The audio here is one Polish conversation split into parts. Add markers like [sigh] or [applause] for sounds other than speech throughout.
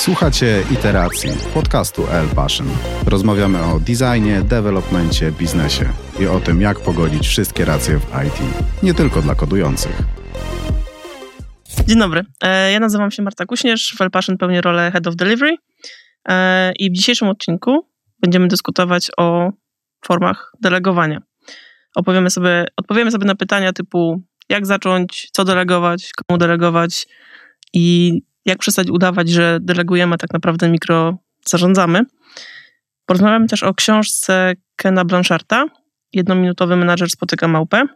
Słuchacie Iteracji, podcastu L Passion. Rozmawiamy o designie, developmencie, biznesie i o tym, jak pogodzić wszystkie racje w IT. Nie tylko dla kodujących. Dzień dobry. E, ja nazywam się Marta Kuśnierz, w L Passion pełnię rolę Head of Delivery e, i w dzisiejszym odcinku będziemy dyskutować o formach delegowania. Opowiemy sobie, odpowiemy sobie na pytania typu jak zacząć, co delegować, komu delegować i jak przestać udawać, że delegujemy, a tak naprawdę mikro zarządzamy. Porozmawiamy też o książce Kena Blancharta, Jednominutowy menadżer spotyka małpę.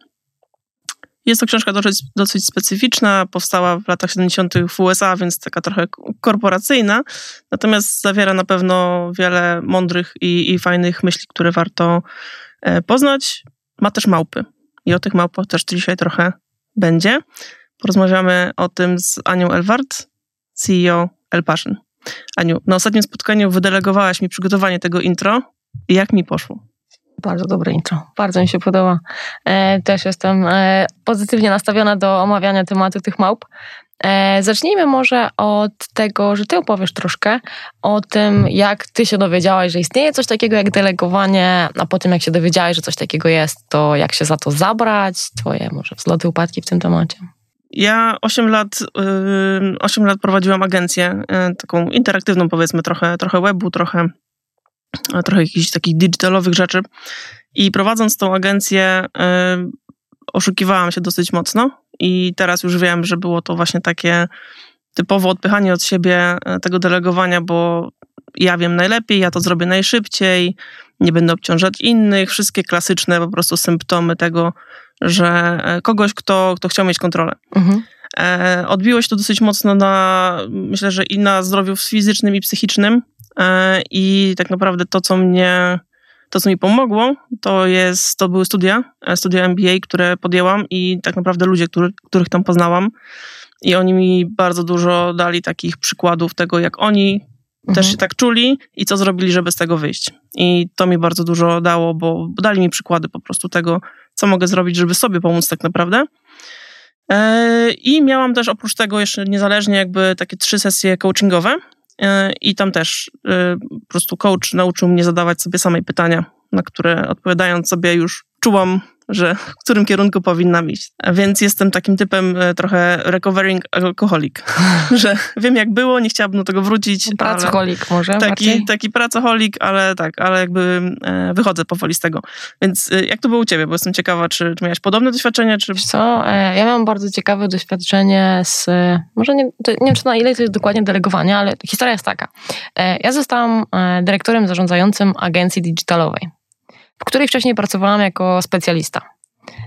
Jest to książka dosyć, dosyć specyficzna, powstała w latach 70. w USA, więc taka trochę korporacyjna, natomiast zawiera na pewno wiele mądrych i, i fajnych myśli, które warto e, poznać. Ma też małpy i o tych małpach też dzisiaj trochę będzie. Porozmawiamy o tym z Anią Elwart, CEO El Passion. Aniu, na ostatnim spotkaniu wydelegowałaś mi przygotowanie tego intro. Jak mi poszło? Bardzo dobre intro. Bardzo mi się podoba. E, też jestem e, pozytywnie nastawiona do omawiania tematu tych małp. E, zacznijmy może od tego, że ty opowiesz troszkę o tym, jak ty się dowiedziałaś, że istnieje coś takiego jak delegowanie, a po tym jak się dowiedziałaś, że coś takiego jest, to jak się za to zabrać, twoje może wzloty, upadki w tym temacie. Ja 8 lat, 8 lat prowadziłam agencję, y, taką interaktywną powiedzmy, trochę, trochę webu, trochę, trochę jakichś takich digitalowych rzeczy. I prowadząc tą agencję, oszukiwałam się dosyć mocno. I teraz już wiem, że było to właśnie takie typowo odpychanie od siebie y, tego delegowania, bo ja wiem najlepiej, ja to zrobię najszybciej, nie będę obciążać innych, wszystkie klasyczne po prostu symptomy tego, że e, kogoś, kto, kto chciał mieć kontrolę. Mhm. E, odbiło się to dosyć mocno na, myślę, że i na zdrowiu fizycznym i psychicznym. E, I tak naprawdę to, co mnie, to, co mi pomogło, to jest, to były studia, studia MBA, które podjęłam i tak naprawdę ludzie, który, których tam poznałam. I oni mi bardzo dużo dali takich przykładów tego, jak oni mhm. też się tak czuli i co zrobili, żeby z tego wyjść. I to mi bardzo dużo dało, bo, bo dali mi przykłady po prostu tego, co mogę zrobić, żeby sobie pomóc tak naprawdę. E, I miałam też oprócz tego jeszcze niezależnie jakby takie trzy sesje coachingowe e, i tam też e, po prostu coach nauczył mnie zadawać sobie samej pytania, na które odpowiadając sobie już czułam że w którym kierunku powinnam iść. A więc jestem takim typem e, trochę recovering alcoholic, [laughs] że wiem jak było, nie chciałabym do tego wrócić. Pracoholik może taki, bardziej? Taki pracoholik, ale tak, ale jakby e, wychodzę powoli z tego. Więc e, jak to było u ciebie? Bo jestem ciekawa, czy, czy miałaś podobne doświadczenie? Czy... Wiesz co, ja miałam bardzo ciekawe doświadczenie z, może nie, nie wiem czy na ile to jest dokładnie delegowanie, ale historia jest taka. Ja zostałam dyrektorem zarządzającym agencji digitalowej w której wcześniej pracowałam jako specjalista.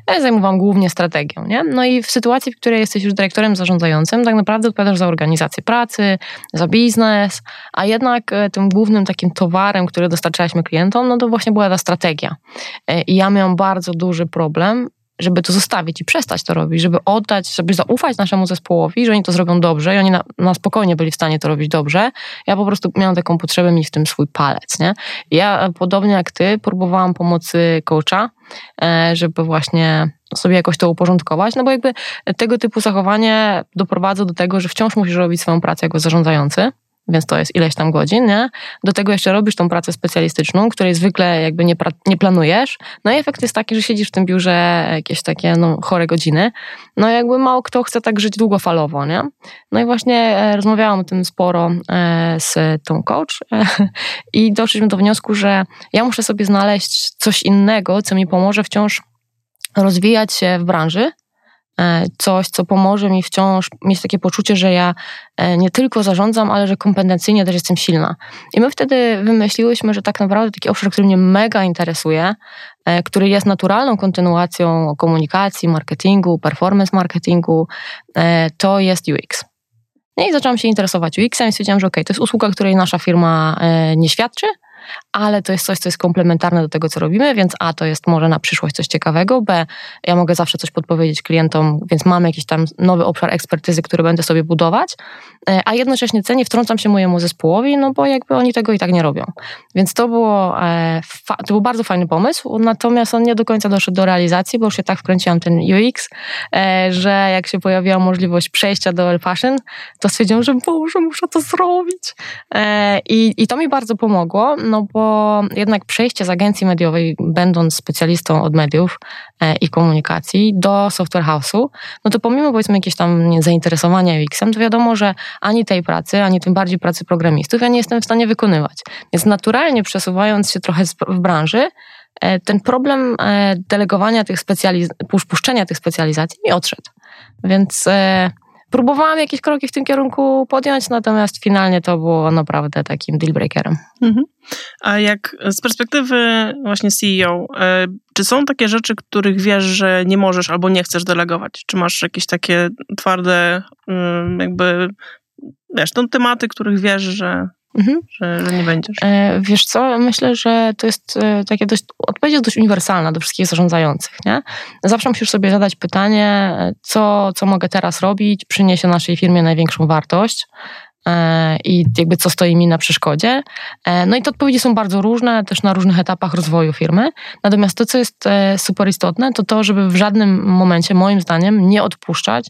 Ja zajmowałam głównie strategią. Nie? No i w sytuacji, w której jesteś już dyrektorem zarządzającym, tak naprawdę odpowiadasz za organizację pracy, za biznes, a jednak e, tym głównym takim towarem, który dostarczaliśmy klientom, no to właśnie była ta strategia. E, I ja miałam bardzo duży problem żeby to zostawić i przestać to robić, żeby oddać, żeby zaufać naszemu zespołowi, że oni to zrobią dobrze i oni na, na spokojnie byli w stanie to robić dobrze. Ja po prostu miałam taką potrzebę mieć w tym swój palec, nie? Ja e, podobnie jak ty próbowałam pomocy coacha, e, żeby właśnie sobie jakoś to uporządkować, no bo jakby tego typu zachowanie doprowadza do tego, że wciąż musisz robić swoją pracę jako zarządzający, więc to jest ileś tam godzin, nie? Do tego jeszcze robisz tą pracę specjalistyczną, której zwykle jakby nie, nie planujesz. No i efekt jest taki, że siedzisz w tym biurze jakieś takie no, chore godziny. No jakby mało kto chce tak żyć długofalowo, nie? No i właśnie e, rozmawiałam o tym sporo e, z tą coach e, i doszliśmy do wniosku, że ja muszę sobie znaleźć coś innego, co mi pomoże wciąż rozwijać się w branży, coś, co pomoże mi wciąż mieć takie poczucie, że ja e, nie tylko zarządzam, ale że kompetencyjnie też jestem silna. I my wtedy wymyśliłyśmy, że tak naprawdę taki obszar, który mnie mega interesuje, e, który jest naturalną kontynuacją komunikacji, marketingu, performance marketingu, to jest UX. No i zaczęłam się interesować UX-em i stwierdziłam, że ok, to jest usługa, której nasza firma nie świadczy, ale to jest coś, co jest komplementarne do tego, co robimy, więc A to jest może na przyszłość coś ciekawego, B ja mogę zawsze coś podpowiedzieć klientom, więc mamy jakiś tam nowy obszar ekspertyzy, który będę sobie budować, e, a jednocześnie C nie wtrącam się mojemu zespołowi, no bo jakby oni tego i tak nie robią. Więc to było, e, to był bardzo fajny pomysł, natomiast on nie do końca doszedł do realizacji, bo już się tak wkręciłam ten UX, e, że jak się pojawiła możliwość przejścia do El Fashion, to stwierdziłam, że Boże, muszę to zrobić. I, I to mi bardzo pomogło, no bo jednak przejście z agencji mediowej, będąc specjalistą od mediów i komunikacji do software house'u, no to pomimo powiedzmy jakieś tam zainteresowania UX-em, to wiadomo, że ani tej pracy, ani tym bardziej pracy programistów ja nie jestem w stanie wykonywać. Więc naturalnie przesuwając się trochę w branży, e, ten problem e, delegowania tych specjalizacji, puszczenia tych specjalizacji mi odszedł. Więc e, próbowałam jakieś kroki w tym kierunku podjąć, natomiast finalnie to było naprawdę takim dealbreakerem. Mhm. A jak z perspektywy właśnie CEO, czy są takie rzeczy, których wiesz, że nie możesz albo nie chcesz delegować? Czy masz jakieś takie twarde, jakby, wiesz, to tematy, których wiesz, że Mhm. Że, że, nie będziesz. E, wiesz co, myślę, że to jest e, takie dość, odpowiedź jest dość uniwersalna do wszystkich zarządzających, nie? Zawsze musisz sobie zadać pytanie, co, co mogę teraz robić, przyniesie naszej firmie największą wartość, E, i jakby co stoi mi na przeszkodzie. E, no i te odpowiedzi są bardzo różne, też na różnych etapach rozwoju firmy. Natomiast to, co jest e, super istotne, to to, żeby w żadnym momencie, moim zdaniem, nie odpuszczać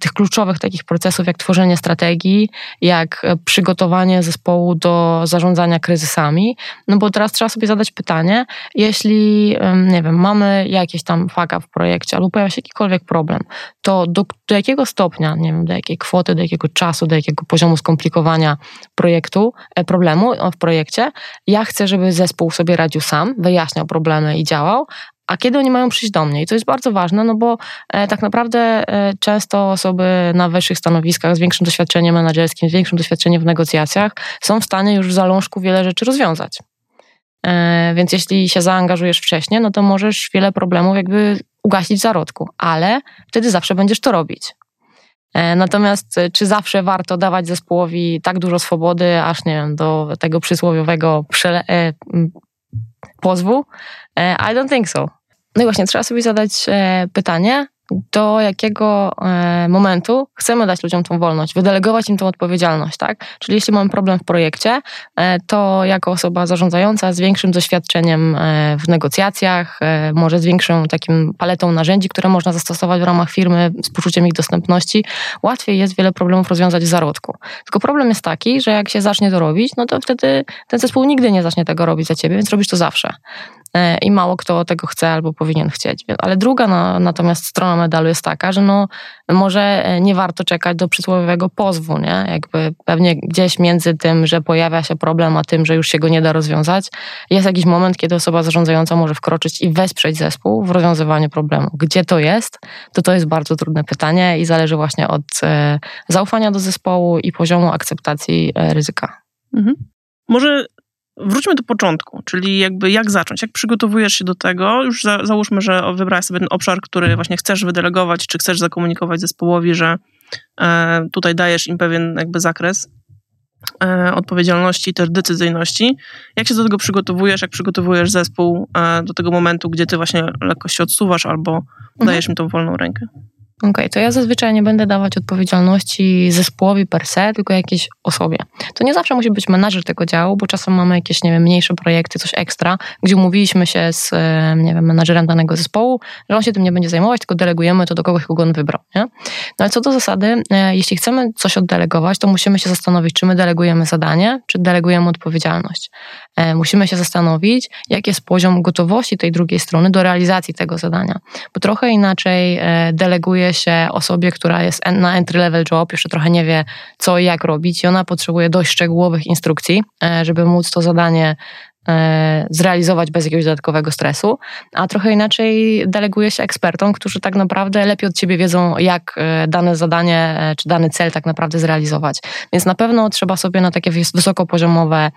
tych kluczowych takich procesów, jak tworzenie strategii, jak przygotowanie zespołu do zarządzania kryzysami. No bo teraz trzeba sobie zadać pytanie, jeśli, nie wiem, mamy jakieś tam faka w projekcie albo pojawia się jakikolwiek problem, to do, do jakiego stopnia, nie wiem, do jakiej kwoty, do jakiego czasu, do jakiego poziomu skomplikowania projektu, e, problemu w projekcie. Ja chcę, żeby zespół sobie radził sam, wyjaśniał problemy i działał, a kiedy oni mają przyjść do mnie. I to jest bardzo ważne, no bo e, tak naprawdę e, często osoby na wyższych stanowiskach z większym doświadczeniem menedżerskim, z większym doświadczeniem w negocjacjach są w stanie już w zalążku wiele rzeczy rozwiązać. E, więc jeśli się zaangażujesz wcześniej, no to możesz wiele problemów jakby ugasić w zarodku, ale wtedy zawsze będziesz to robić. E, natomiast e, czy zawsze warto dawać zespołowi tak dużo swobody, aż nie wiem, do tego przysłowiowego e, pozwu? I don't think so. No i właśnie trzeba sobie zadać pytanie, do jakiego e, momentu chcemy dać ludziom tą wolność, wydelegować im tą odpowiedzialność, tak? Czyli jeśli mamy problem w projekcie, e, to jako osoba zarządzająca z większym doświadczeniem e, w negocjacjach, może z większą takim paletą narzędzi, które można zastosować w ramach firmy z poczuciem ich dostępności, łatwiej jest wiele problemów rozwiązać w zarodku. Tylko problem jest taki, że jak się zacznie to robić, no to wtedy ten zespół nigdy nie zacznie tego robić za ciebie, więc robisz to zawsze. I mało kto tego chce albo powinien chcieć. Ale druga no, natomiast strona medalu jest taka, że no, może e, nie warto czekać do przysłowiowego pozwu, nie? Jakby pewnie gdzieś między tym, że pojawia się problem, a tym, że już się go nie da rozwiązać, jest jakiś moment, kiedy osoba zarządzająca może wkroczyć i wesprzeć zespół w rozwiązywaniu problemu. Gdzie to jest? To to jest bardzo trudne pytanie i zależy właśnie od e, zaufania do zespołu i poziomu akceptacji e, ryzyka. Mhm. Może Wróćmy do początku, czyli jakby jak zacząć, jak przygotowujesz się do tego, już za, załóżmy, że wybrałeś sobie ten obszar, który właśnie chcesz wydelegować, czy chcesz zakomunikować zespołowi, że e, tutaj dajesz im pewien jakby zakres e, odpowiedzialności, też decyzyjności. Jak się do tego przygotowujesz, jak przygotowujesz zespół e, do tego momentu, gdzie ty właśnie lekko się odsuwasz albo mhm. dajesz im tą wolną rękę? Okej, okay, to ja zazwyczaj nie będę dawać odpowiedzialności zespołowi per se, tylko jakiejś osobie. To nie zawsze musi być menadżer tego działu, bo czasem mamy jakieś, nie wiem, mniejsze projekty, coś ekstra, gdzie umówiliśmy się z, nie wiem, menadżerem danego zespołu, że on się tym nie będzie zajmować, tylko delegujemy to do kogoś, kogo on wybrał, nie? No ale co do zasady, e, jeśli chcemy coś oddelegować, to musimy się zastanowić, czy my delegujemy zadanie, czy delegujemy odpowiedzialność. E, musimy się zastanowić, jaki jest poziom gotowości tej drugiej strony do realizacji tego zadania, bo trochę inaczej e, deleguje się osobie, która jest na entry level job, jeszcze trochę nie wie co i jak robić i ona potrzebuje dość szczegółowych instrukcji, e, żeby móc to zadanie zrealizować bez jakiegoś dodatkowego stresu, a trochę inaczej deleguje się ekspertom, którzy tak naprawdę lepiej od ciebie wiedzą, jak e, dane zadanie czy dany cel tak naprawdę zrealizować. Więc na pewno trzeba sobie na takie wysokopoziomowe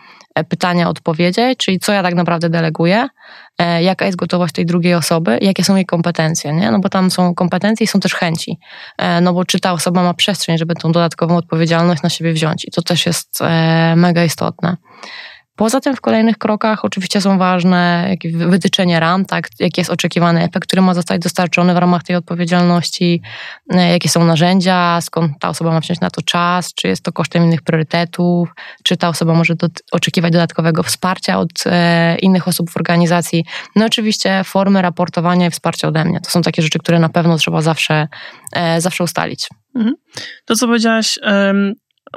pytania odpowiedzieć, czyli co ja tak naprawdę deleguję, E, jaka jest gotowość tej drugiej osoby, jakie są jej kompetencje, nie? No bo tam są kompetencje i są też chęci. E, no bo czy ta osoba ma przestrzeń, żeby tą dodatkową odpowiedzialność na siebie wziąć i to też jest e, mega istotne. Poza tym w kolejnych krokach oczywiście są ważne wytyczenie ram, tak, jaki jest oczekiwany efekt, który ma zostać dostarczony w ramach tej odpowiedzialności, e, jakie są narzędzia, skąd ta osoba ma wziąć na to czas, czy jest to kosztem innych priorytetów, czy ta osoba może do, oczekiwać dodatkowego wsparcia od e, innych osób w organizacji. No oczywiście formy raportowania i wsparcia ode mnie. To są takie rzeczy, które na pewno trzeba zawsze, e, zawsze ustalić. Mhm. To, co powiedziałaś,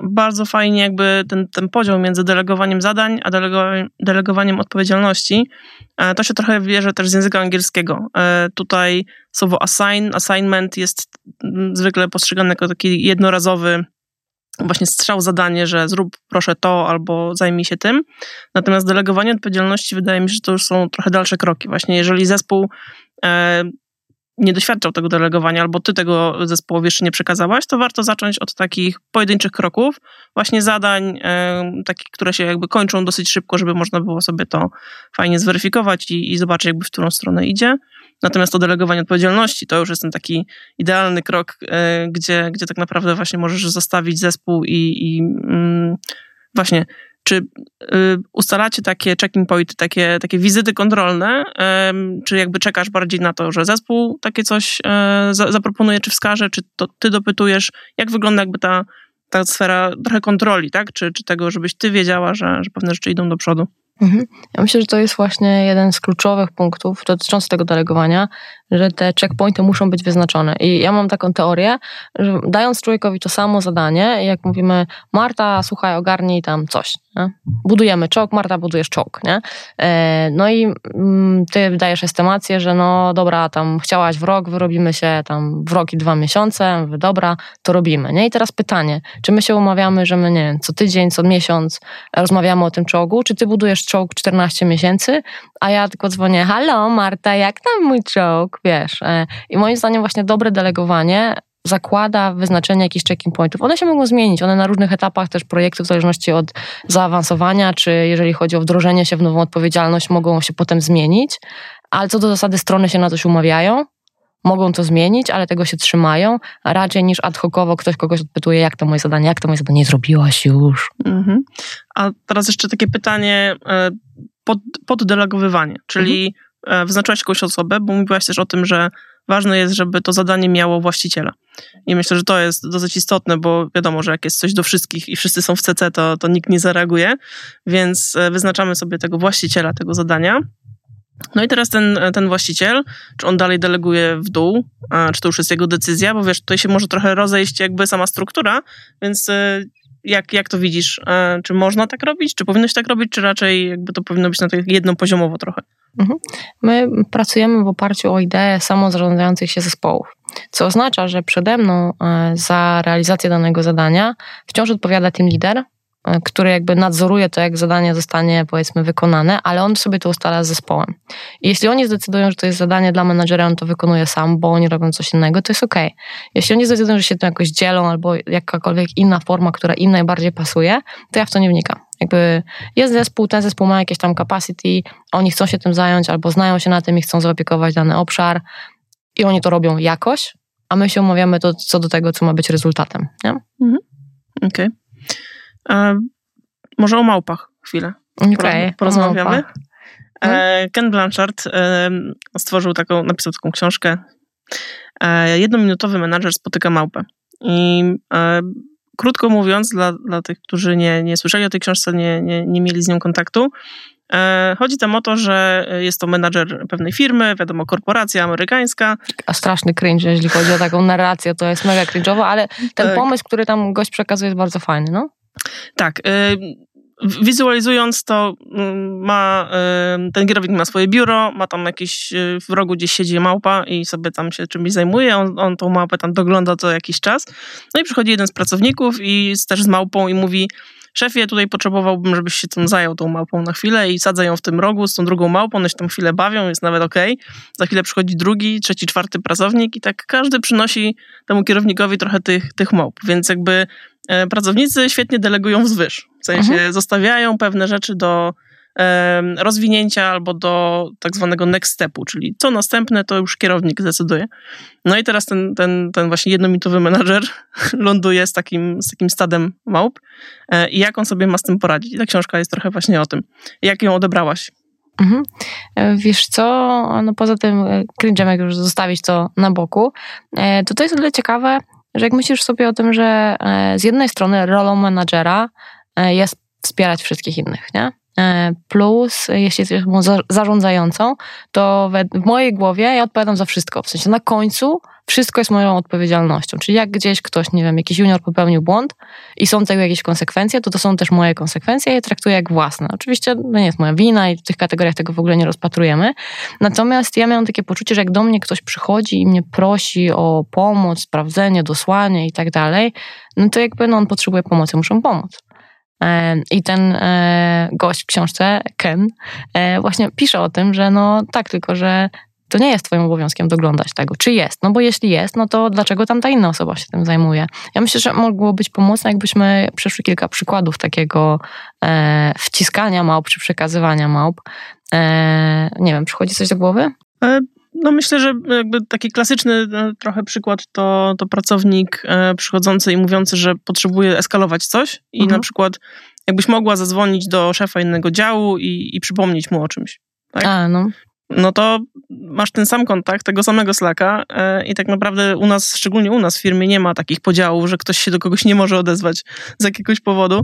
bardzo fajnie jakby ten, ten podział między delegowaniem zadań, a delegowaniem, odpowiedzialności. E, to się trochę bierze też z języka angielskiego. E, tutaj słowo assign, assignment jest zwykle postrzegane jako taki jednorazowy właśnie strzał zadanie, że zrób proszę to albo zajmij się tym. Natomiast delegowanie odpowiedzialności wydaje mi się, że to już są trochę dalsze kroki. Właśnie jeżeli zespół e, nie doświadczał tego delegowania, albo ty tego zespołowi jeszcze nie przekazałaś, to warto zacząć od takich pojedynczych kroków, właśnie zadań, e, takich, które się jakby kończą dosyć szybko, żeby można było sobie to fajnie zweryfikować i, i zobaczyć jakby w którą stronę idzie. Natomiast to delegowanie odpowiedzialności to już jest ten taki idealny krok, e, gdzie, gdzie tak naprawdę właśnie możesz zostawić zespół i, i mm, właśnie czy y, ustalacie takie checking pointy, takie, takie wizyty kontrolne, czy jakby czekasz bardziej na to, że zespół takie coś e, zaproponuje, czy wskaże, czy to ty dopytujesz, jak wygląda jakby ta, ta sfera trochę kontroli, tak? Czy, czy tego, żebyś ty wiedziała, że, że pewne rzeczy idą do przodu? Mhm. Ja myślę, że to jest właśnie jeden z kluczowych punktów dotyczących tego delegowania, że te checkpointy muszą być wyznaczone. I ja mam taką teorię, że dając człowiekowi to samo zadanie, jak mówimy, Marta, słuchaj, ogarnij tam coś. Nie? Budujemy czołg, Marta, budujesz czołg. Nie? E, no i mm, ty dajesz estymację, że no dobra, tam chciałaś w rok, wyrobimy się tam w rok i dwa miesiące, mówię, dobra, to robimy. Nie? I teraz pytanie, czy my się umawiamy, że my, nie wiem, co tydzień, co miesiąc rozmawiamy o tym czołgu, czy ty budujesz czołg 14 miesięcy, a ja tylko dzwonię, halo Marta, jak tam mój czołg? Wiesz. E, I moim zdaniem właśnie dobre delegowanie zakłada wyznaczenie jakichś checking pointów. One się mogą zmienić, one na różnych etapach też projektu, w zależności od zaawansowania, czy jeżeli chodzi o wdrożenie się w nową odpowiedzialność, mogą się potem zmienić, ale co do zasady strony się na coś umawiają, mogą to zmienić, ale tego się trzymają, a raczej niż ad hocowo ktoś kogoś odpytuje, jak to moje zadanie, jak to moje zadanie zrobiłaś już. Mhm. A teraz jeszcze takie pytanie e, pod, poddelegowywanie, czyli mhm wyznaczyłaś jakąś osobę, bo mówiłaś też o tym, że ważne jest, żeby to zadanie miało właściciela. I myślę, że to jest dosyć istotne, bo wiadomo, że jak jest coś do wszystkich i wszyscy są w CC, to, to nikt nie zareaguje, więc e, wyznaczamy sobie tego właściciela tego zadania. No i teraz ten, ten właściciel, czy on dalej deleguje w dół, czy to już jest jego decyzja, bo wiesz, tutaj się może trochę rozejść jakby sama struktura, więc e, jak, jak to widzisz? Czy można tak robić? Czy powinno się tak robić? Czy raczej jakby to powinno być na tak jednopoziomowo trochę? Mhm. My pracujemy w oparciu o ideę samozarządzających się zespołów, co oznacza, że przede mną e, za realizację danego zadania wciąż odpowiada team leader, e, który jakby nadzoruje to, jak zadanie zostanie powiedzmy wykonane, ale on sobie to ustala z zespołem. I jeśli oni zdecydują, że to jest zadanie dla menadżera, on to wykonuje sam, bo oni robią coś innego, to jest ok. Jeśli oni zdecydują, że się tym jakoś dzielą albo jakakolwiek inna forma, która im najbardziej pasuje, to ja w to nie wnikam. Jakby jest zespół, ten zespół ma jakieś tam capacity, oni chcą się tym zająć albo znają się na tym i chcą zaopiekować dany obszar i oni to robią jakoś, a my się umawiamy to, co do tego, co ma być rezultatem. Mhm. Okej. Okay. Może o małpach chwilę. Okay, porozmawiamy. E, Ken Blanchard e, stworzył taką, napisał taką książkę e, Jednominutowy menadżer spotyka małpę. I krótko mówiąc, dla, dla tych, którzy nie, nie słyszeli o tej książce, nie, nie, nie mieli z nią kontaktu, e, Chodzi tam o to, że jest to menadżer pewnej firmy, wiadomo, korporacja amerykańska. A straszny cringe, jeśli chodzi o taką narrację, to jest mega cringe'owo, ale ten tak. pomysł, który tam gość przekazuje jest bardzo fajny, no? Tak. Y, wizualizując to, mm, ma, ten kierownik ma swoje biuro, ma tam jakiś y, w rogu gdzieś siedzi małpa i sobie tam się czymś zajmuje, on, on tą małpę tam dogląda co jakiś czas. No i przychodzi jeden z pracowników i też z małpą i mówi, szefie, tutaj potrzebowałbym, żebyś się tym zajął tą małpą na chwilę i sadza ją w tym rogu z tą drugą małpą, one się tam chwilę bawią, jest nawet okej. Okay. Za chwilę przychodzi drugi, trzeci, czwarty pracownik i tak każdy przynosi temu kierownikowi trochę tych, tych małp, więc jakby pracownicy świetnie delegują wzwyż. W sensie mhm. zostawiają pewne rzeczy do, rozwinięcia albo do tak zwanego next stepu, czyli co następne, to już kierownik zdecyduje. No i teraz ten, ten, ten właśnie jednomitowy menadżer [laughs] ląduje z takim, z takim stadem małp e, i jak on sobie ma z tym poradzić. I ta książka jest trochę właśnie o tym. Jak ją odebrałaś? Mhm. E, wiesz co, no poza tym e, cringe'em, jak już zostawić to na boku, to to jest o tyle ciekawe, że jak myślisz sobie o tym, że z jednej strony rolą menadżera jest wspierać wszystkich innych, nie? E, plus, jeśli jesteś zarządzającą, to w mojej głowie ja odpowiadam za wszystko. W sensie na końcu wszystko jest moją odpowiedzialnością. Czyli jak gdzieś ktoś, nie wiem, jakiś junior popełnił błąd i są tego jakieś konsekwencje, to to są też moje konsekwencje i je traktuję jak własne. Oczywiście no nie jest moja wina i w tych kategoriach tego w ogóle nie rozpatrujemy. Natomiast ja miałam takie poczucie, że jak do mnie ktoś przychodzi i mnie prosi o pomoc, sprawdzenie, dosłanie i tak dalej, no to jakby no on potrzebuje pomocy, muszę pomóc. I ten e, gość w książce, Ken, e, właśnie pisze o tym, że no tak, tylko że to nie jest twoim obowiązkiem doglądać tego, czy jest. No bo jeśli jest, no to dlaczego tam ta inna osoba się tym zajmuje? Ja myślę, że mogło być pomocne, jakbyśmy przeszli kilka przykładów takiego e, wciskania małp, czy przekazywania małp. E, nie wiem, przychodzi coś do głowy? E, no myślę, że jakby taki klasyczny no, trochę przykład to, to pracownik e, przychodzący i mówiący, że potrzebuje eskalować coś i mhm. na przykład jakbyś mogła zadzwonić do szefa innego działu i, i przypomnieć mu o czymś. Tak? A, no. No to masz ten sam kontakt, tego samego Slacka e, i tak naprawdę u nas, szczególnie u nas w firmie nie ma takich podziałów, że ktoś się do kogoś nie może odezwać z jakiegoś powodu,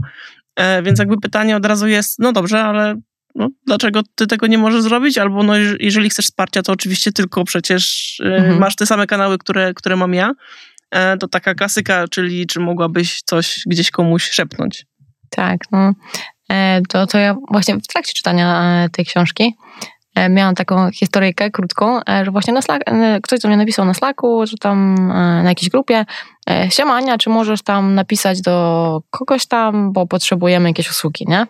e, więc jakby pytanie od razu jest, no dobrze, ale no, dlaczego ty tego nie możesz zrobić? Albo no, jeżeli chcesz wsparcia, to oczywiście tylko przecież e, mhm. masz te same kanały, które, które mam ja. E, to taka klasyka, czyli czy mogłabyś coś gdzieś komuś szepnąć? Tak, no. E, to, to ja właśnie w trakcie czytania tej książki miałam taką historyjkę krótką, że właśnie na Slack, ktoś do mnie napisał na Slacku, że tam na jakiejś grupie Siemania, czy możesz tam napisać do kogoś tam, bo potrzebujemy jakieś usługi, nie?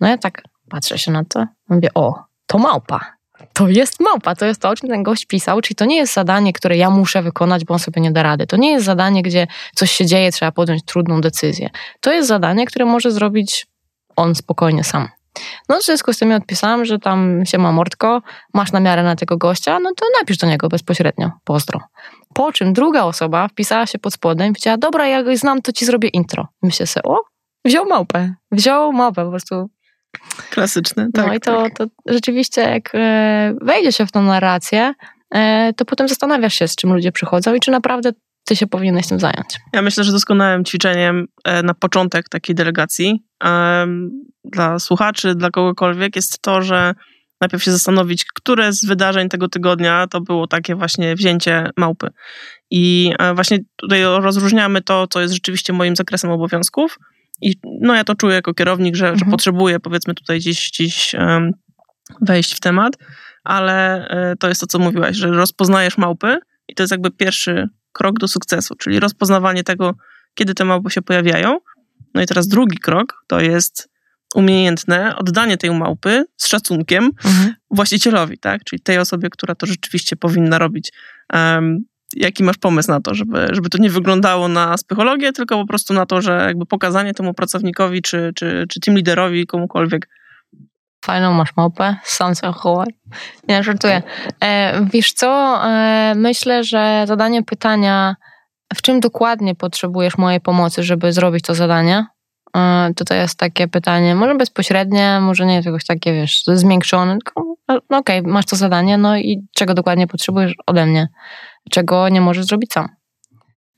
No ja tak Patrzę się na to, mówię, o, to małpa. To jest małpa, to jest to, o czym ten gość pisał, czyli to nie jest zadanie, które ja muszę wykonać, bo on sobie nie da rady. To nie jest zadanie, gdzie coś się dzieje, trzeba podjąć trudną decyzję. To jest zadanie, które może zrobić on spokojnie sam. No w związku z tym ja odpisałam, że tam się ma mordko, masz namiarę na tego gościa, no to napisz do niego bezpośrednio, pozdro. Po czym druga osoba wpisała się pod spodem i powiedziała, dobra, ja go znam, to ci zrobię intro. myślę sobie, o, wziął małpę, wziął małpę, po prostu Klasyczne, tak. No i to, tak. to rzeczywiście, jak e, wejdzie się w tą narrację, e, to potem zastanawiasz się, z czym ludzie przychodzą i czy naprawdę ty się powinieneś tym zająć. Ja myślę, że doskonałym ćwiczeniem e, na początek takiej delegacji dla słuchaczy, dla kogokolwiek jest to, że najpierw się zastanowić, które z wydarzeń tego tygodnia to było takie właśnie wzięcie małpy. I właśnie tutaj rozróżniamy to, co jest rzeczywiście moim zakresem obowiązków, i no ja to czuję jako kierownik, że, mhm. że potrzebuję powiedzmy tutaj gdzieś, gdzieś um, wejść w temat, ale y, to jest to, co mówiłaś, że rozpoznajesz małpy i to jest jakby pierwszy krok do sukcesu, czyli rozpoznawanie tego, kiedy te małpy się pojawiają. No i teraz drugi krok to jest umiejętne oddanie tej małpy z szacunkiem mhm. właścicielowi, tak? Czyli tej osobie, która to rzeczywiście powinna robić. Um, jaki masz pomysł na to, żeby, żeby to nie wyglądało na psychologię, tylko po prostu na to, że jakby pokazanie temu pracownikowi, czy, czy, czy team liderowi, komukolwiek. Fajną masz małpę, sam zachować. Nie, żartuję. E, wiesz co, e, myślę, że zadanie pytania, w czym dokładnie potrzebujesz mojej pomocy, żeby zrobić to zadanie, e, to jest takie pytanie, może bezpośrednie, może nie jakoś takie, wiesz, zmiękczone, tylko no okej, okay, masz to zadanie, no i czego dokładnie potrzebujesz ode mnie czego nie możesz zrobić sam.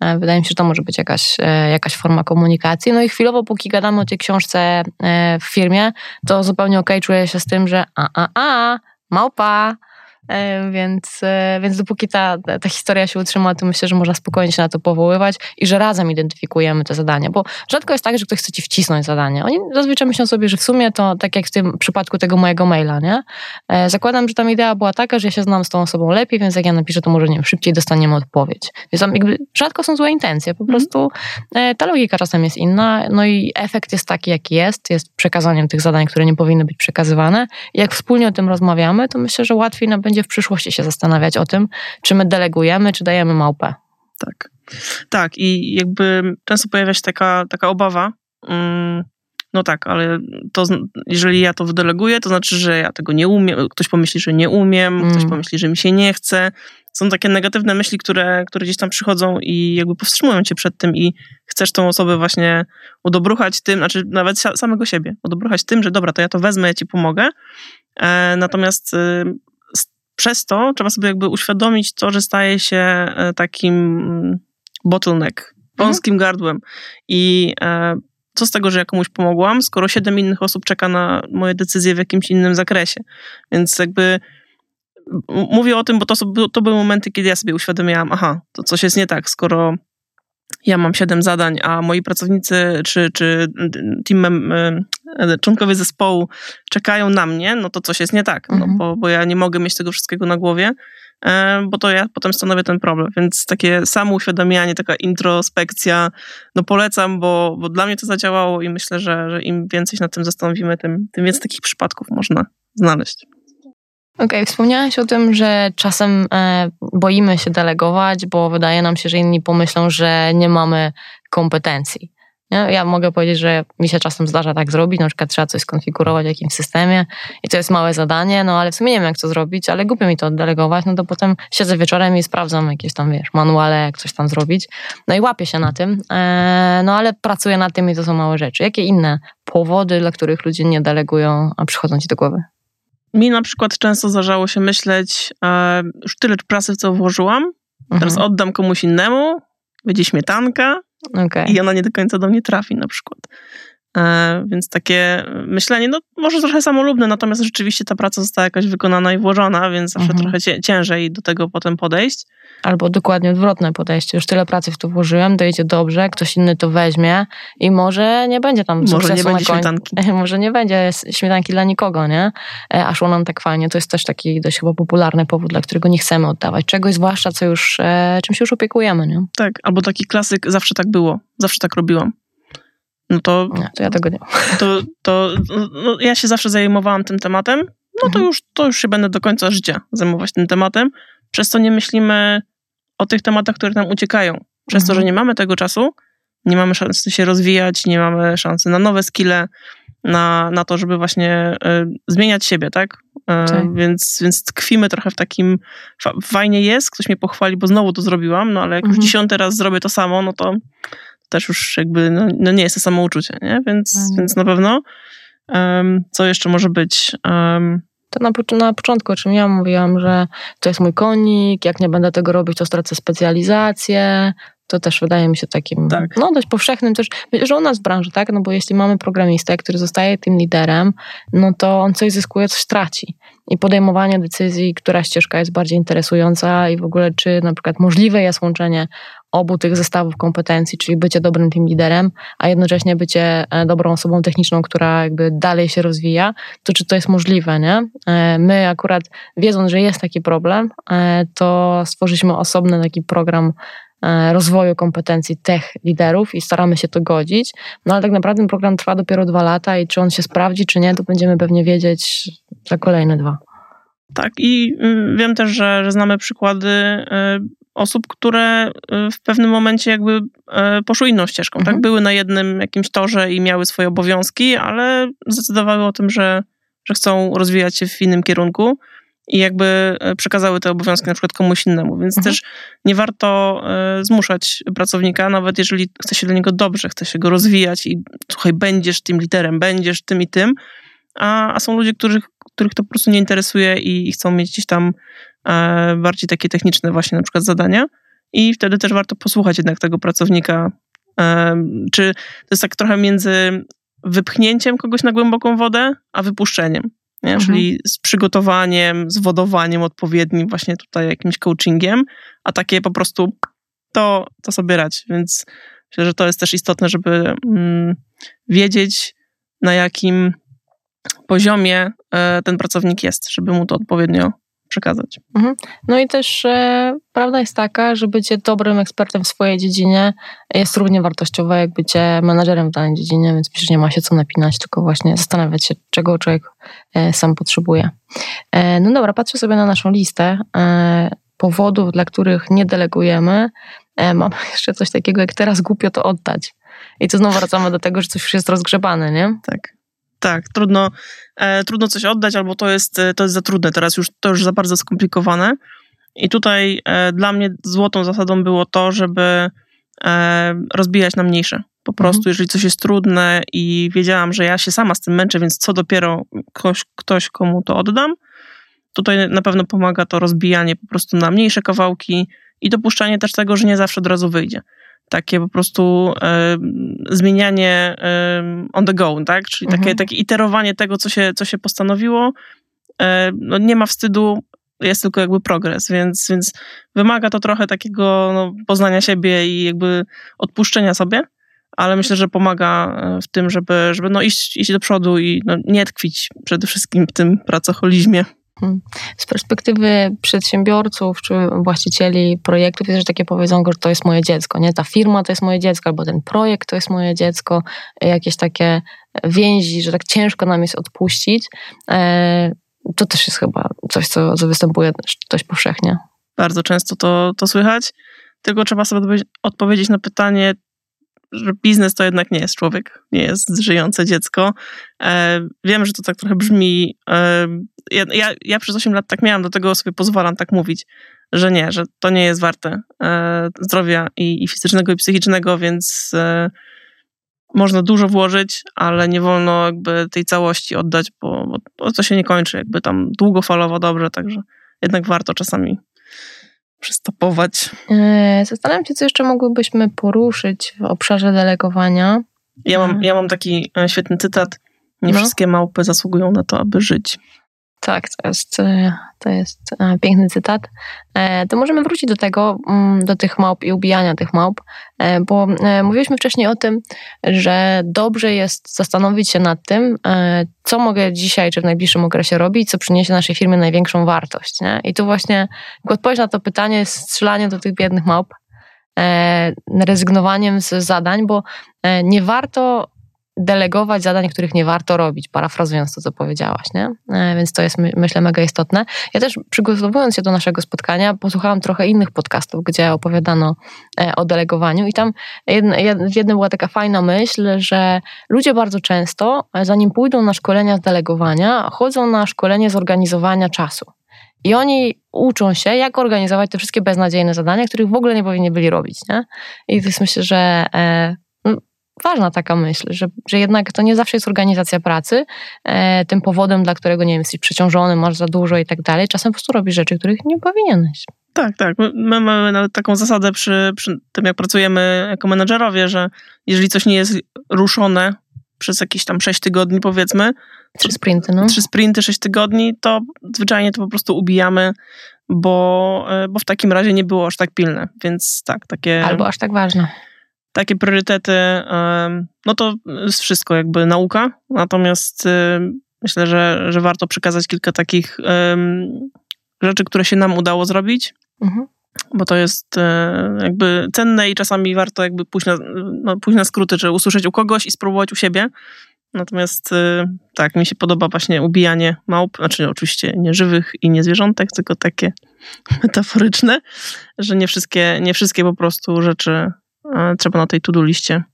E, wydaje mi się, że to może być jakaś, e, jakaś forma komunikacji. No i chwilowo, póki gadamy o tej książce e, w firmie, to zupełnie okej okay, czuję się z tym, że a, a, a, małpa, więc, e, więc dopóki ta, ta historia się utrzyma, to myślę, że można spokojnie się na to powoływać i że razem identyfikujemy te zadania, bo rzadko jest tak, że ktoś chce ci wcisnąć zadanie. Oni zazwyczaj myślą sobie, że w sumie to tak jak w tym przypadku tego mojego maila, nie? E, zakładam, że tam idea była taka, że ja się znam z tą osobą lepiej, więc jak ja napiszę, to może nie wiem, szybciej dostaniemy odpowiedź. Więc tam jakby rzadko są złe intencje, po mhm. prostu ta logika czasem jest inna, no i efekt jest taki, jaki jest, jest przekazaniem tych zadań, które nie powinny być przekazywane. Jak wspólnie o tym rozmawiamy, to myślę, że łatwiej nam będzie będzie w przyszłości się zastanawiać o tym, czy my delegujemy, czy dajemy małpę. Tak. Tak, i jakby często pojawia się taka, taka obawa, um, no tak, ale to, jeżeli ja to wydeleguję, to znaczy, że ja tego nie umiem, ktoś pomyśli, że nie umiem, mm. ktoś pomyśli, że mi się nie chce. Są takie negatywne myśli, które, które gdzieś tam przychodzą i jakby powstrzymują cię przed tym i chcesz tą osobę właśnie udobruchać tym, znaczy nawet samego siebie, udobruchać tym, że dobra, to ja to wezmę, ja ci pomogę. E, natomiast e, przez to trzeba sobie jakby uświadomić to, że staje się e, takim mm, bottleneck, mhm. wąskim mhm. gardłem i e, co z tego, że ja komuś pomogłam, skoro siedem innych osób czeka na moje decyzje w jakimś innym zakresie. Więc jakby mówię o tym, bo to, to były momenty, kiedy ja sobie uświadomiłam, aha, to coś jest nie tak, skoro ja mam siedem zadań, a moi pracownicy czy, czy team, e, członkowie zespołu czekają na mnie, no to coś jest nie tak, no mhm. bo, bo ja nie mogę mieć tego wszystkiego na głowie, e, bo to ja potem stanowię ten problem. Więc takie samo uświadamianie, taka introspekcja, no polecam, bo, bo dla mnie to zadziałało i myślę, że, że im więcej się nad tym zastanowimy, tym, tym więcej takich przypadków można znaleźć. Okej, okay, wspomniałaś o tym, że czasem e, boimy się delegować, bo wydaje nam się, że inni pomyślą, że nie mamy kompetencji. Nie? Ja mogę powiedzieć, że mi się czasem zdarza tak zrobić, na przykład trzeba coś skonfigurować w jakimś systemie i to jest małe zadanie, no ale w sumie nie wiem jak to zrobić, ale głupio mi to oddelegować, no to potem siedzę wieczorem i sprawdzam jakieś tam, wiesz, manuale, jak coś tam zrobić, no i łapię się na tym, e, no ale pracuję nad tym i to są małe rzeczy. Jakie inne powody, dla których ludzie nie delegują, a przychodzą ci do głowy? Mi na przykład często zdarzało się myśleć, e, już tyle pracy w co włożyłam, mhm. teraz oddam komuś innemu, będzie śmietanka okay. i ona nie do końca do mnie trafi na przykład. E, więc takie myślenie, no może trochę samolubne, natomiast rzeczywiście ta praca została jakoś wykonana i włożona, więc zawsze mhm. trochę ciężej do tego potem podejść. Albo dokładnie odwrotne podejście. Już tyle pracy w to włożyłem, dojdzie dobrze, ktoś inny to weźmie i może nie będzie tam Może nie będzie śmietanki. [laughs] Może nie będzie śmietanki dla nikogo, nie? A szło nam tak fajnie. To jest też taki dość chyba popularny powód, dla którego nie chcemy oddawać czegoś, zwłaszcza co już, e, czym się już opiekujemy, nie? Tak, albo taki klasyk, zawsze tak było, zawsze tak robiłam no to... Nie, to ja tego nie To, to no, ja się zawsze zajmowałam tym tematem, no mhm. to, już, to już się będę do końca życia zajmować tym tematem. Przez to nie myślimy o tych tematach, które nam uciekają. Przez mhm. to, że nie mamy tego czasu, nie mamy szansy się rozwijać, nie mamy szansy na nowe skille, na, na to, żeby właśnie y, zmieniać siebie, tak? Y, tak? Więc, więc tkwimy trochę w takim, fajnie jest, ktoś mnie pochwali, bo znowu to zrobiłam, no ale jak mhm. już dziesiąty raz zrobię to samo, no to też już jakby no, no nie jest to samouczucie, nie? Więc, mhm. więc na pewno um, co jeszcze może być? Um, to na, na początku, o czym ja mówiłam, że to jest mój konik, jak nie będę tego robić, to stracę specjalizację. To też wydaje mi się takim, tak. no dość powszechnym też, że u nas w branży, tak, no bo jeśli mamy programistę, który zostaje tym liderem, no to on coś zyskuje, coś traci. I podejmowanie decyzji, która ścieżka jest bardziej interesująca i w ogóle czy na przykład możliwe jest łączenie obu tych zestawów kompetencji, czyli bycie dobrym tym liderem, a jednocześnie bycie e, dobrą osobą techniczną, która jakby dalej się rozwija, to czy to jest możliwe, nie? E, my akurat wiedząc, że jest taki problem, e, to stworzyliśmy osobny taki program rozwoju kompetencji tech liderów i staramy się to godzić. No ale tak naprawdę program trwa dopiero dwa lata i czy on się sprawdzi, czy nie, to będziemy pewnie wiedzieć za kolejne dwa. Tak, i mm, wiem też, że, że znamy przykłady osób, które y, w pewnym momencie jakby y, poszły inną ścieżką, tak? mhm. tak? Były na jednym jakimś torze i miały swoje obowiązki, ale zdecydowały o tym, że, że chcą rozwijać się w innym kierunku i jakby y, przekazały te obowiązki na przykład komuś innemu, więc mhm. też nie warto zmuszać pracownika, nawet jeżeli chce się dla niego dobrze, chce się go rozwijać i słuchaj, będziesz tym liderem, będziesz tym i tym, a, a są ludzie, których, których to po prostu nie interesuje i, i chcą mieć gdzieś tam E, bardziej takie techniczne właśnie na przykład zadania i wtedy też warto posłuchać jednak tego pracownika, e, czy to jest tak trochę między wypchnięciem kogoś na głęboką wodę, a wypuszczeniem. Nie? Mhm. Czyli z przygotowaniem, z wodowaniem odpowiednim, właśnie tutaj jakimś coachingiem, a takie po prostu to, to sobie rać. Więc myślę, że to jest też istotne, żeby mm, wiedzieć, na jakim poziomie e, ten pracownik jest, żeby mu to odpowiednio przekazać. Mhm. No i też e, prawda jest taka, że bycie dobrym ekspertem w swojej dziedzinie jest równie wartościowe jak bycie menadżerem w danej dziedzinie, więc przecież nie ma się co napinać, tylko właśnie zastanawiać się, czego człowiek e, sam potrzebuje. E, no dobra, patrzę sobie na naszą listę e, powodów, dla których nie delegujemy. E, mam [laughs] jeszcze coś takiego, jak teraz głupio to oddać. I tu znowu wracamy do tego, że coś już jest rozgrzebane, nie? Tak. Tak, trudno, trudno coś oddać, albo to jest, e, to jest za trudne, teraz już to już za bardzo skomplikowane. I tutaj e, dla mnie złotą zasadą było to, żeby e, rozbijać na mniejsze. Po prostu, mhm. jeżeli coś jest trudne i wiedziałam, że ja się sama z tym męczę, więc co dopiero ktoś, ktoś komu to oddam, tutaj na pewno pomaga to rozbijanie po prostu na mniejsze kawałki i dopuszczanie też tego, że nie zawsze od razu wyjdzie. Takie po prostu e, zmienianie on the go, tak? Czyli mhm. takie, takie iterowanie tego, co się, co się postanowiło. No nie ma wstydu, jest tylko jakby progres, więc, więc wymaga to trochę takiego no, poznania siebie i jakby odpuszczenia sobie, ale myślę, że pomaga w tym, żeby, żeby no iść, iść do przodu i no, nie tkwić przede wszystkim w tym pracocholizmie. Hmm. Z perspektywy przedsiębiorców czy właścicieli projektów jest też takie powiedzonko, że to jest moje dziecko, nie? Ta firma to jest moje dziecko, albo ten projekt to jest moje dziecko, jakieś takie więzi, że tak ciężko nam jest odpuścić. E, to też jest chyba coś, co, co występuje dość powszechnie. Bardzo często to, to słychać, tylko trzeba sobie odpowiedzieć na pytanie, że biznes to jednak nie jest człowiek, nie jest żyjące dziecko. E, wiem, że to tak trochę brzmi. E, ja, ja, przez 8 lat tak miałam, do tego sobie pozwalam tak mówić, że nie, że to nie jest warte e, zdrowia i, i, fizycznego, i psychicznego, więc e, można dużo włożyć, ale nie wolno jakby tej całości oddać, bo, bo to się nie kończy jakby tam długofalowo dobrze, także jednak warto czasami przystopować. E, zastanawiam się, co jeszcze mogłybyśmy poruszyć w obszarze delegowania. Ja mam, ja mam taki e, świetny cytat. Nie no. wszystkie małpy zasługują na to, aby żyć. Tak, to jest, e, to jest e, piękny cytat. E, to możemy wrócić do tego, mm, do tych małp i ubijania tych małp, bo mówiliśmy wcześniej o tym, że dobrze jest zastanowić się nad tym, co mogę dzisiaj czy w najbliższym okresie robić, co przyniesie naszej firmie największą wartość. Nie? I tu właśnie odpowiedź na to pytanie jest strzelanie do tych biednych małp, rezygnowaniem z zadań, bo nie warto delegować zadań, których nie warto robić, parafrazując to, co powiedziałaś, nie? E, więc to jest, myślę, mega istotne. Ja też przygotowując się do naszego spotkania, posłuchałam trochę innych podcastów, gdzie opowiadano e, o delegowaniu i tam w jednym była taka fajna myśl, że ludzie bardzo często, e, zanim pójdą na szkolenia z delegowania, chodzą na szkolenie z organizowania czasu. I oni uczą się, jak organizować te wszystkie beznadziejne zadania, których w ogóle nie powinni byli robić. Nie? I to jest myślę, że ważna taka myśl, że, że jednak to nie zawsze jest organizacja pracy, e, tym powodem, dla którego, nie wiem, jesteś przeciążony, masz za dużo i tak dalej. Czasem po prostu robisz rzeczy, których nie powinieneś. Tak, tak. My mamy nawet taką zasadę przy, przy tym, jak pracujemy jako menedżerowie, że jeżeli coś nie jest ruszone przez jakieś tam 6 tygodni, powiedzmy. Trzy sprinty, no. Trzy sprinty, 6 tygodni, to zwyczajnie to po prostu ubijamy, bo, e, bo w takim razie nie było aż tak pilne. Więc tak, takie. Albo aż tak ważne takie priorytety, no to jest wszystko jakby nauka, natomiast myślę, że, że warto przekazać kilka takich rzeczy, które się nam udało zrobić, mhm. bo to jest e, jakby cenne i czasami warto jakby pójść na, no, pójść na skróty, czy usłyszeć u kogoś i spróbować u siebie. Natomiast e, tak, mi się podoba właśnie ubijanie małp, znaczy oczywiście nie żywych i nie zwierzątek, tylko takie [laughs] metaforyczne, że nie wszystkie, nie wszystkie po prostu rzeczy trzeba na tej to-do liście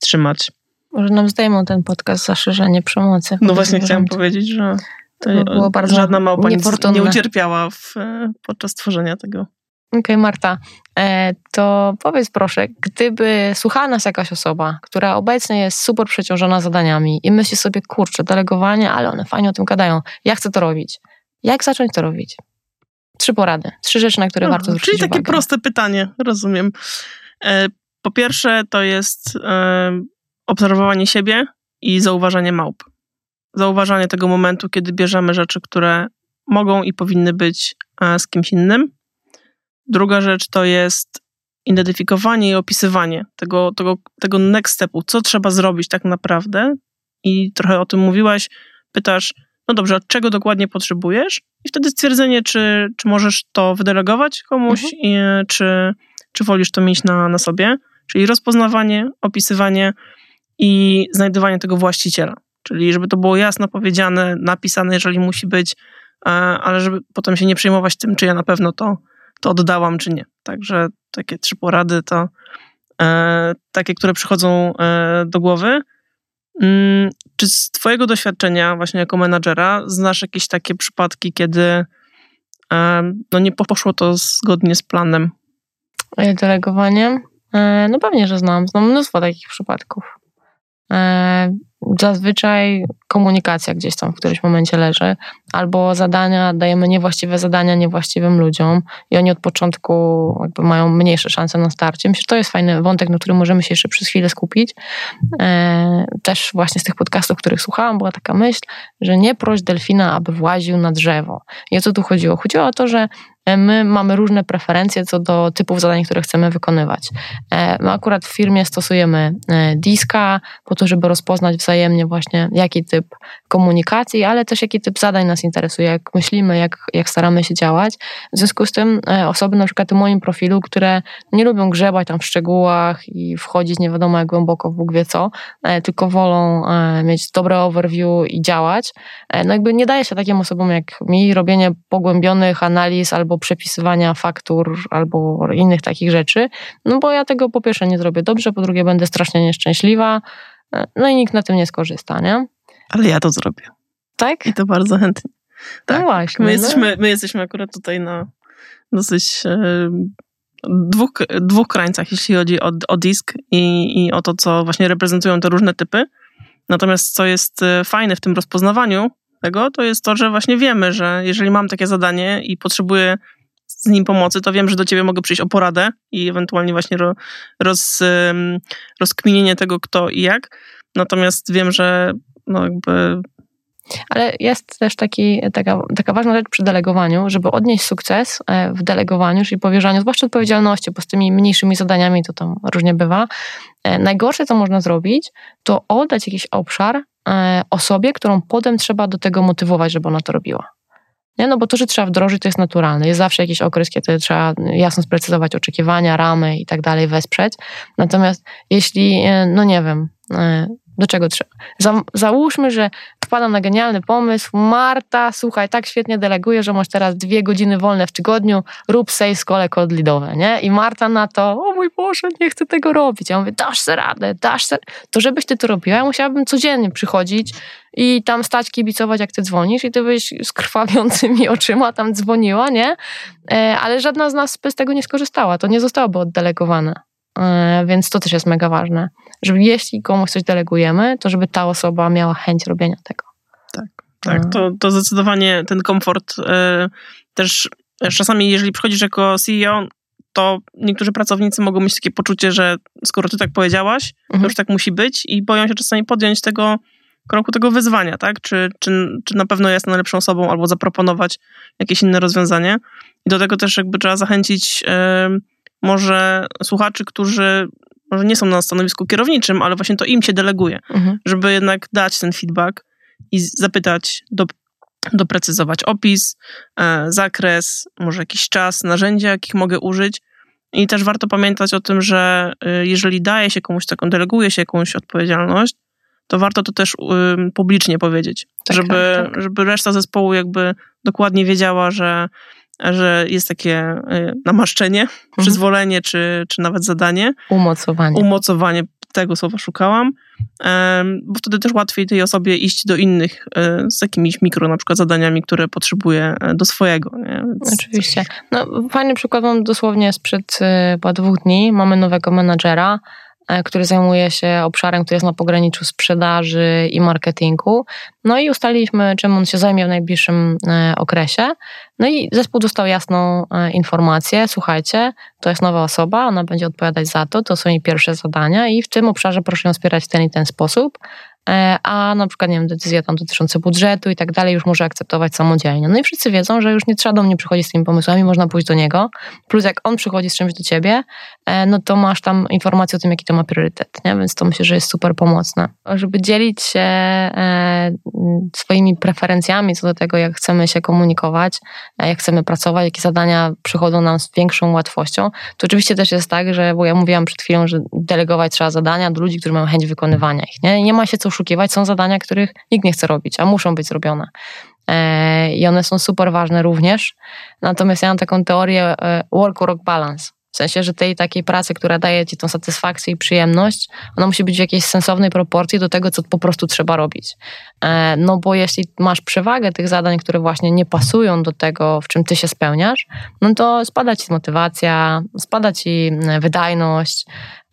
trzymać. Może nam zdejmą ten podcast za szerzenie przemocy. No właśnie chciałam powiedzieć, że to, było bardzo żadna małpa nie ucierpiała w, podczas tworzenia tego. Okej, okay, Marta, e, to powiedz proszę, gdyby słuchała nas jakaś osoba, która obecnie jest super przeciążona zadaniami i myśli sobie, kurczę, delegowanie, ale one fajnie o tym gadają, ja chcę to robić. Jak zacząć to robić? Trzy porady, trzy rzeczy, na które no, warto zwrócić Czyli takie uwagę. proste pytanie, rozumiem. E, po pierwsze, to jest e, obserwowanie siebie i zauważanie małp. Zauważanie tego momentu, kiedy bierzemy rzeczy, które mogą i powinny być e, z kimś innym. Druga rzecz to jest identyfikowanie i opisywanie tego, tego, tego next stepu, co trzeba zrobić tak naprawdę. I trochę o tym mówiłaś. Pytasz, no dobrze, od czego dokładnie potrzebujesz? I wtedy stwierdzenie, czy, czy możesz to wydelegować komuś, mhm. i, czy, czy wolisz to mieć na, na sobie. Czyli rozpoznawanie, opisywanie i znajdywanie tego właściciela. Czyli żeby to było jasno powiedziane, napisane, jeżeli musi być, e, ale żeby potem się nie przejmować tym, czy ja na pewno to, to oddałam, czy nie. Także takie trzy porady to takie, które przychodzą do głowy. Mm, czy z Twojego doświadczenia, właśnie jako menadżera, znasz jakieś takie przypadki, kiedy no nie poszło to zgodnie z planem? Delegowanie? No pewnie, że znam. Znam mnóstwo takich przypadków. Zazwyczaj komunikacja gdzieś tam w którymś momencie leży, albo zadania, dajemy niewłaściwe zadania niewłaściwym ludziom i oni od początku jakby mają mniejsze szanse na starcie. Myślę, że to jest fajny wątek, na którym możemy się jeszcze przez chwilę skupić. E, też właśnie z tych podcastów, których słuchałam, była taka myśl, że nie proś delfina, aby właził na drzewo. I o co tu chodziło? Chodziło o to, że E, my mamy różne preferencje co do typów zadań, które chcemy wykonywać. E, my akurat w firmie stosujemy Diska po to, żeby rozpoznać wzajemnie właśnie jaki typ komunikacji, ale też jaki typ zadań nas interesuje, jak myślimy, jak, jak staramy się działać. W związku z tym osoby na przykład w moim profilu, które nie lubią grzebać tam w szczegółach i wchodzić nie wiadomo jak głęboko w Bóg wie co, tylko wolą mieć dobre overview i działać, no jakby nie daje się takim osobom jak mi robienie pogłębionych analiz albo przepisywania faktur albo innych takich rzeczy, no bo ja tego po pierwsze nie zrobię dobrze, po drugie będę strasznie nieszczęśliwa, no i nikt na tym nie skorzysta, nie? Ale ja to zrobię. Tak? I to bardzo chętnie. Tak. No właśnie. My, no. Jesteśmy, my jesteśmy akurat tutaj na dosyć e, dwóch, dwóch krańcach, jeśli chodzi o, o disk i, i o to, co właśnie reprezentują te różne typy. Natomiast co jest e, fajne w tym rozpoznawaniu, tego, to jest to, że właśnie wiemy, że jeżeli mam takie zadanie i potrzebuję z nim pomocy, to wiem, że do ciebie mogę przyjść o poradę i ewentualnie właśnie roz, rozkminienie tego, kto i jak. Natomiast wiem, że no jakby ale jest też taki, taka, taka ważna rzecz przy delegowaniu, żeby odnieść sukces e, w delegowaniu, czyli powierzaniu, zwłaszcza odpowiedzialności, bo z tymi mniejszymi zadaniami to tam różnie bywa. E, najgorsze, co można zrobić, to oddać jakiś obszar E, osobie, którą potem trzeba do tego motywować, żeby ona to robiła. Nie? No bo to, że trzeba wdrożyć, to jest naturalne. Jest zawsze jakiś okres, kiedy trzeba jasno sprecyzować oczekiwania, ramy i tak dalej, wesprzeć. Natomiast jeśli, no nie wiem, do czego trzeba? Za, załóżmy, że wpadam na genialny pomysł. Marta, słuchaj, tak świetnie deleguję, że masz teraz dwie godziny wolne w tygodniu, rób sales kole kodlidowe, nie? I Marta na to, o mój Boże, nie chcę tego robić. Ja mówię, dasz sobie radę, dasz sobie... To żebyś ty to robiła, ja musiałabym codziennie przychodzić i tam stać, kibicować, jak ty dzwonisz i ty byś z krwawiącymi [laughs] oczyma tam dzwoniła, nie? E, ale żadna z nas z tego nie skorzystała. To nie zostałoby oddelegowane. E, więc to też jest mega ważne, żeby jeśli komuś coś delegujemy, to żeby ta osoba miała chęć robienia tego. Tak, tak. E. To, to zdecydowanie ten komfort e, też czasami, jeżeli przychodzisz jako CEO, to niektórzy pracownicy mogą mieć takie poczucie, że skoro ty tak powiedziałaś, mhm. to już tak musi być i boją się czasami podjąć tego kroku, tego wyzwania, tak? Czy, czy, czy na pewno jest najlepszą osobą, albo zaproponować jakieś inne rozwiązanie. I do tego też jakby trzeba zachęcić może słuchaczy, którzy może nie są na stanowisku kierowniczym, ale właśnie to im się deleguje, mhm. żeby jednak dać ten feedback i zapytać, do, doprecyzować opis, e, zakres, może jakiś czas, narzędzia, jakich mogę użyć. I też warto pamiętać o tym, że e, jeżeli daje się komuś taką, deleguje się jakąś odpowiedzialność, to warto to też y, publicznie powiedzieć, tak, żeby, tak, tak. żeby reszta zespołu jakby dokładnie wiedziała, że że jest takie y, namaszczenie, mhm. przyzwolenie, czy, czy nawet zadanie. Umocowanie. Umocowanie, tego słowa szukałam, bo wtedy też łatwiej tej osobie iść do innych y, z jakimiś mikro na przykład zadaniami, które potrzebuje e, do swojego. Więc... Oczywiście. No, fajny przykład mam dosłownie sprzed chyba dwóch dni. Mamy nowego menadżera, który zajmuje się obszarem, który jest na pograniczu sprzedaży i marketingu. No i ustaliliśmy, czym on się zajmie w najbliższym e, okresie. No i zespół dostał jasną e, informację, słuchajcie, to jest nowa osoba, ona będzie odpowiadać za to, to są jej pierwsze zadania i w tym obszarze proszę ją wspierać w ten i ten sposób. E, a na przykład, nie wiem, decyzje tam dotyczące budżetu i tak dalej już może akceptować samodzielnie. No i wszyscy wiedzą, że już nie trzeba do mnie przychodzić z tymi pomysłami, można pójść do niego. Plus jak on przychodzi z czymś do ciebie, e, no to masz tam informację o tym, jaki to ma priorytet, nie? Więc to myślę, że jest super pomocne. Żeby dzielić się e, swoimi preferencjami co do tego, jak chcemy się komunikować, jak chcemy pracować, jakie zadania przychodzą nam z większą łatwością, to oczywiście też jest tak, że, bo ja mówiłam przed chwilą, że delegować trzeba zadania do ludzi, którzy mają chęć wykonywania ich, nie? Nie ma się co oszukiwać, są zadania, których nikt nie chce robić, a muszą być zrobione. E, I one są super ważne również. Natomiast ja mam taką teorię e, work-work balance. W sensie, że tej takiej pracy, która daje ci tą satysfakcję i przyjemność, ona musi być w jakiejś sensownej proporcji do tego, co po prostu trzeba robić. E, no bo jeśli masz przewagę tych zadań, które właśnie nie pasują do tego, w czym ty się spełniasz, no to spada ci motywacja, spada ci e, wydajność,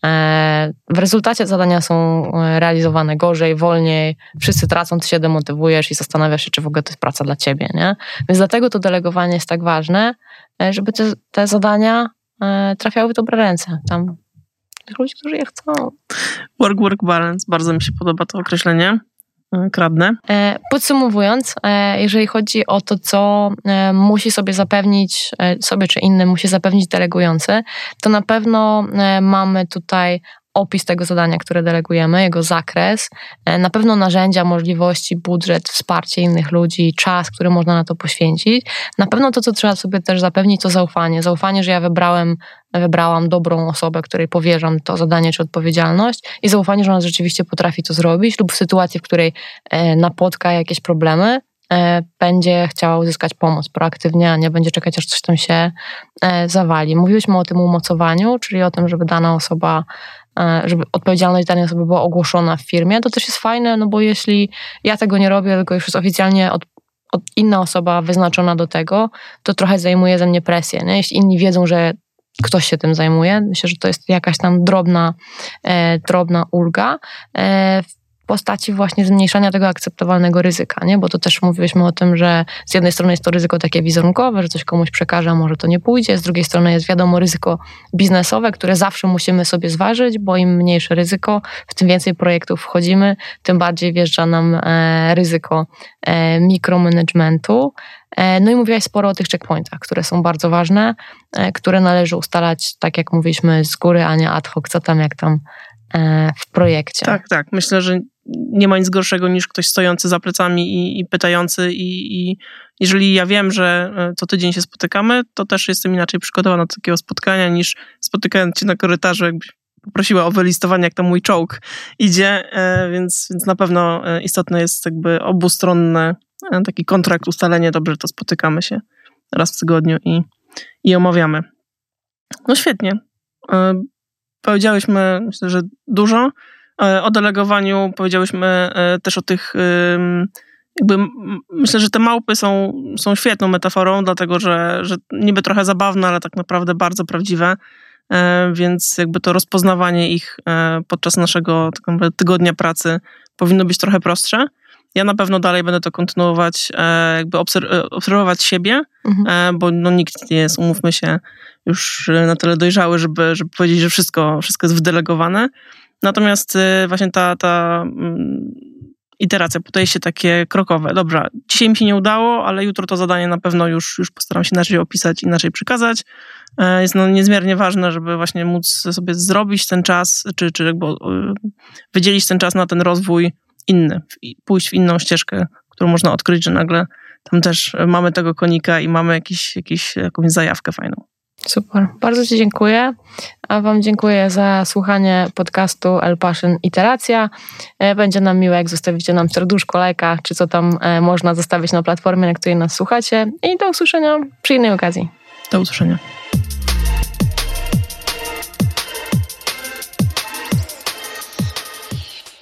e, w rezultacie zadania są realizowane gorzej, wolniej, wszyscy tracą, ty się demotywujesz i zastanawiasz się, czy w ogóle to jest praca dla ciebie, nie? Więc dlatego to delegowanie jest tak ważne, żeby te, te zadania trafiały w dobre ręce. Tam tych ludzi, którzy je chcą. Work-work balance, bardzo mi się podoba to określenie. E, kradnę. E, podsumowując, jeżeli chodzi o to, co musi sobie zapewnić, sobie czy innym musi zapewnić delegujący, to na pewno mamy tutaj opis tego zadania, które delegujemy, jego zakres, e, na pewno narzędzia, możliwości, budżet, wsparcie innych ludzi, czas, który można na to poświęcić. Na pewno to, co trzeba sobie też zapewnić, to zaufanie. Zaufanie, że ja wybrałem, wybrałam dobrą osobę, której powierzam to zadanie czy odpowiedzialność i zaufanie, że ona rzeczywiście potrafi to zrobić lub w sytuacji, w której e, napotka jakieś problemy, e, będzie chciała uzyskać pomoc proaktywnie, a nie będzie czekać, aż coś tam się zawali. Mówiliśmy o tym umocowaniu, czyli o tym, żeby dana osoba żeby odpowiedzialność danej osoby była ogłoszona w firmie, to też jest fajne, no bo jeśli ja tego nie robię, tylko już jest oficjalnie od, od inna osoba wyznaczona do tego, to trochę zajmuje ze mnie presję. Nie? Jeśli inni wiedzą, że ktoś się tym zajmuje, myślę, że to jest jakaś tam drobna, e, drobna ulga. E, postaci właśnie zmniejszania tego akceptowalnego ryzyka, nie? bo to też mówiliśmy o tym, że z jednej strony jest to ryzyko takie wizerunkowe, że coś komuś przekaże, a może to nie pójdzie, z drugiej strony jest wiadomo ryzyko biznesowe, które zawsze musimy sobie zważyć, bo im mniejsze ryzyko, w tym więcej projektów wchodzimy, tym bardziej wjeżdża nam e, ryzyko e, mikromanagementu. E, no i mówiłaś sporo o tych checkpointach, które są bardzo ważne, e, które należy ustalać, tak jak mówiliśmy, z góry, a nie ad hoc, co tam, jak tam e, w projekcie. Tak, tak. Myślę, że nie ma nic gorszego niż ktoś stojący za plecami i, i pytający i, i, jeżeli ja wiem, że e, co tydzień się spotykamy, to też jestem inaczej przygotowana do takiego spotkania niż spotykając cię na korytarzu, jakbyś poprosiła o wylistowanie, jak tam mój czołg idzie, e, więc, więc na pewno e, istotne jest jakby obustronny taki kontrakt, ustalenie, dobrze, to spotykamy się raz w tygodniu i, i omawiamy. No świetnie. Powiedziałyśmy, myślę, że dużo. E, o delegowaniu powiedziałyśmy e, też o tych jakby myślę, że te małpy są, są świetną metaforą, dlatego że, że niby trochę zabawne, ale tak naprawdę bardzo prawdziwe, e, więc jakby to rozpoznawanie ich podczas naszego tak tygodnia pracy powinno być trochę prostsze. Ja na pewno dalej będę to kontynuować, jakby obserwować siebie, mhm. bo no, nikt nie jest, umówmy się, już na tyle dojrzały, żeby, żeby powiedzieć, że wszystko, wszystko jest wdelegowane. Natomiast y, właśnie ta, ta mm, iteracja, podejście takie krokowe. Dobra, dzisiaj mi się nie udało, ale jutro to zadanie na pewno już, już postaram się inaczej opisać, inaczej przekazać. E, jest no niezmiernie ważne, żeby właśnie móc sobie zrobić ten czas, czy, czy jakby wydzielić ten czas na ten rozwój inny, pójść w inną ścieżkę, którą można odkryć, że nagle tam też mamy tego konika i mamy jakiś, jakiś, jakąś zajawkę fajną. Super, bardzo Ci dziękuję. A Wam dziękuję za słuchanie podcastu El Passion Iteracja. E, będzie nam miłe, jak zostawicie nam serduszko, lajka, czy co tam e, można zostawić na platformie, na której nas słuchacie. I do usłyszenia przy innej okazji. Do usłyszenia.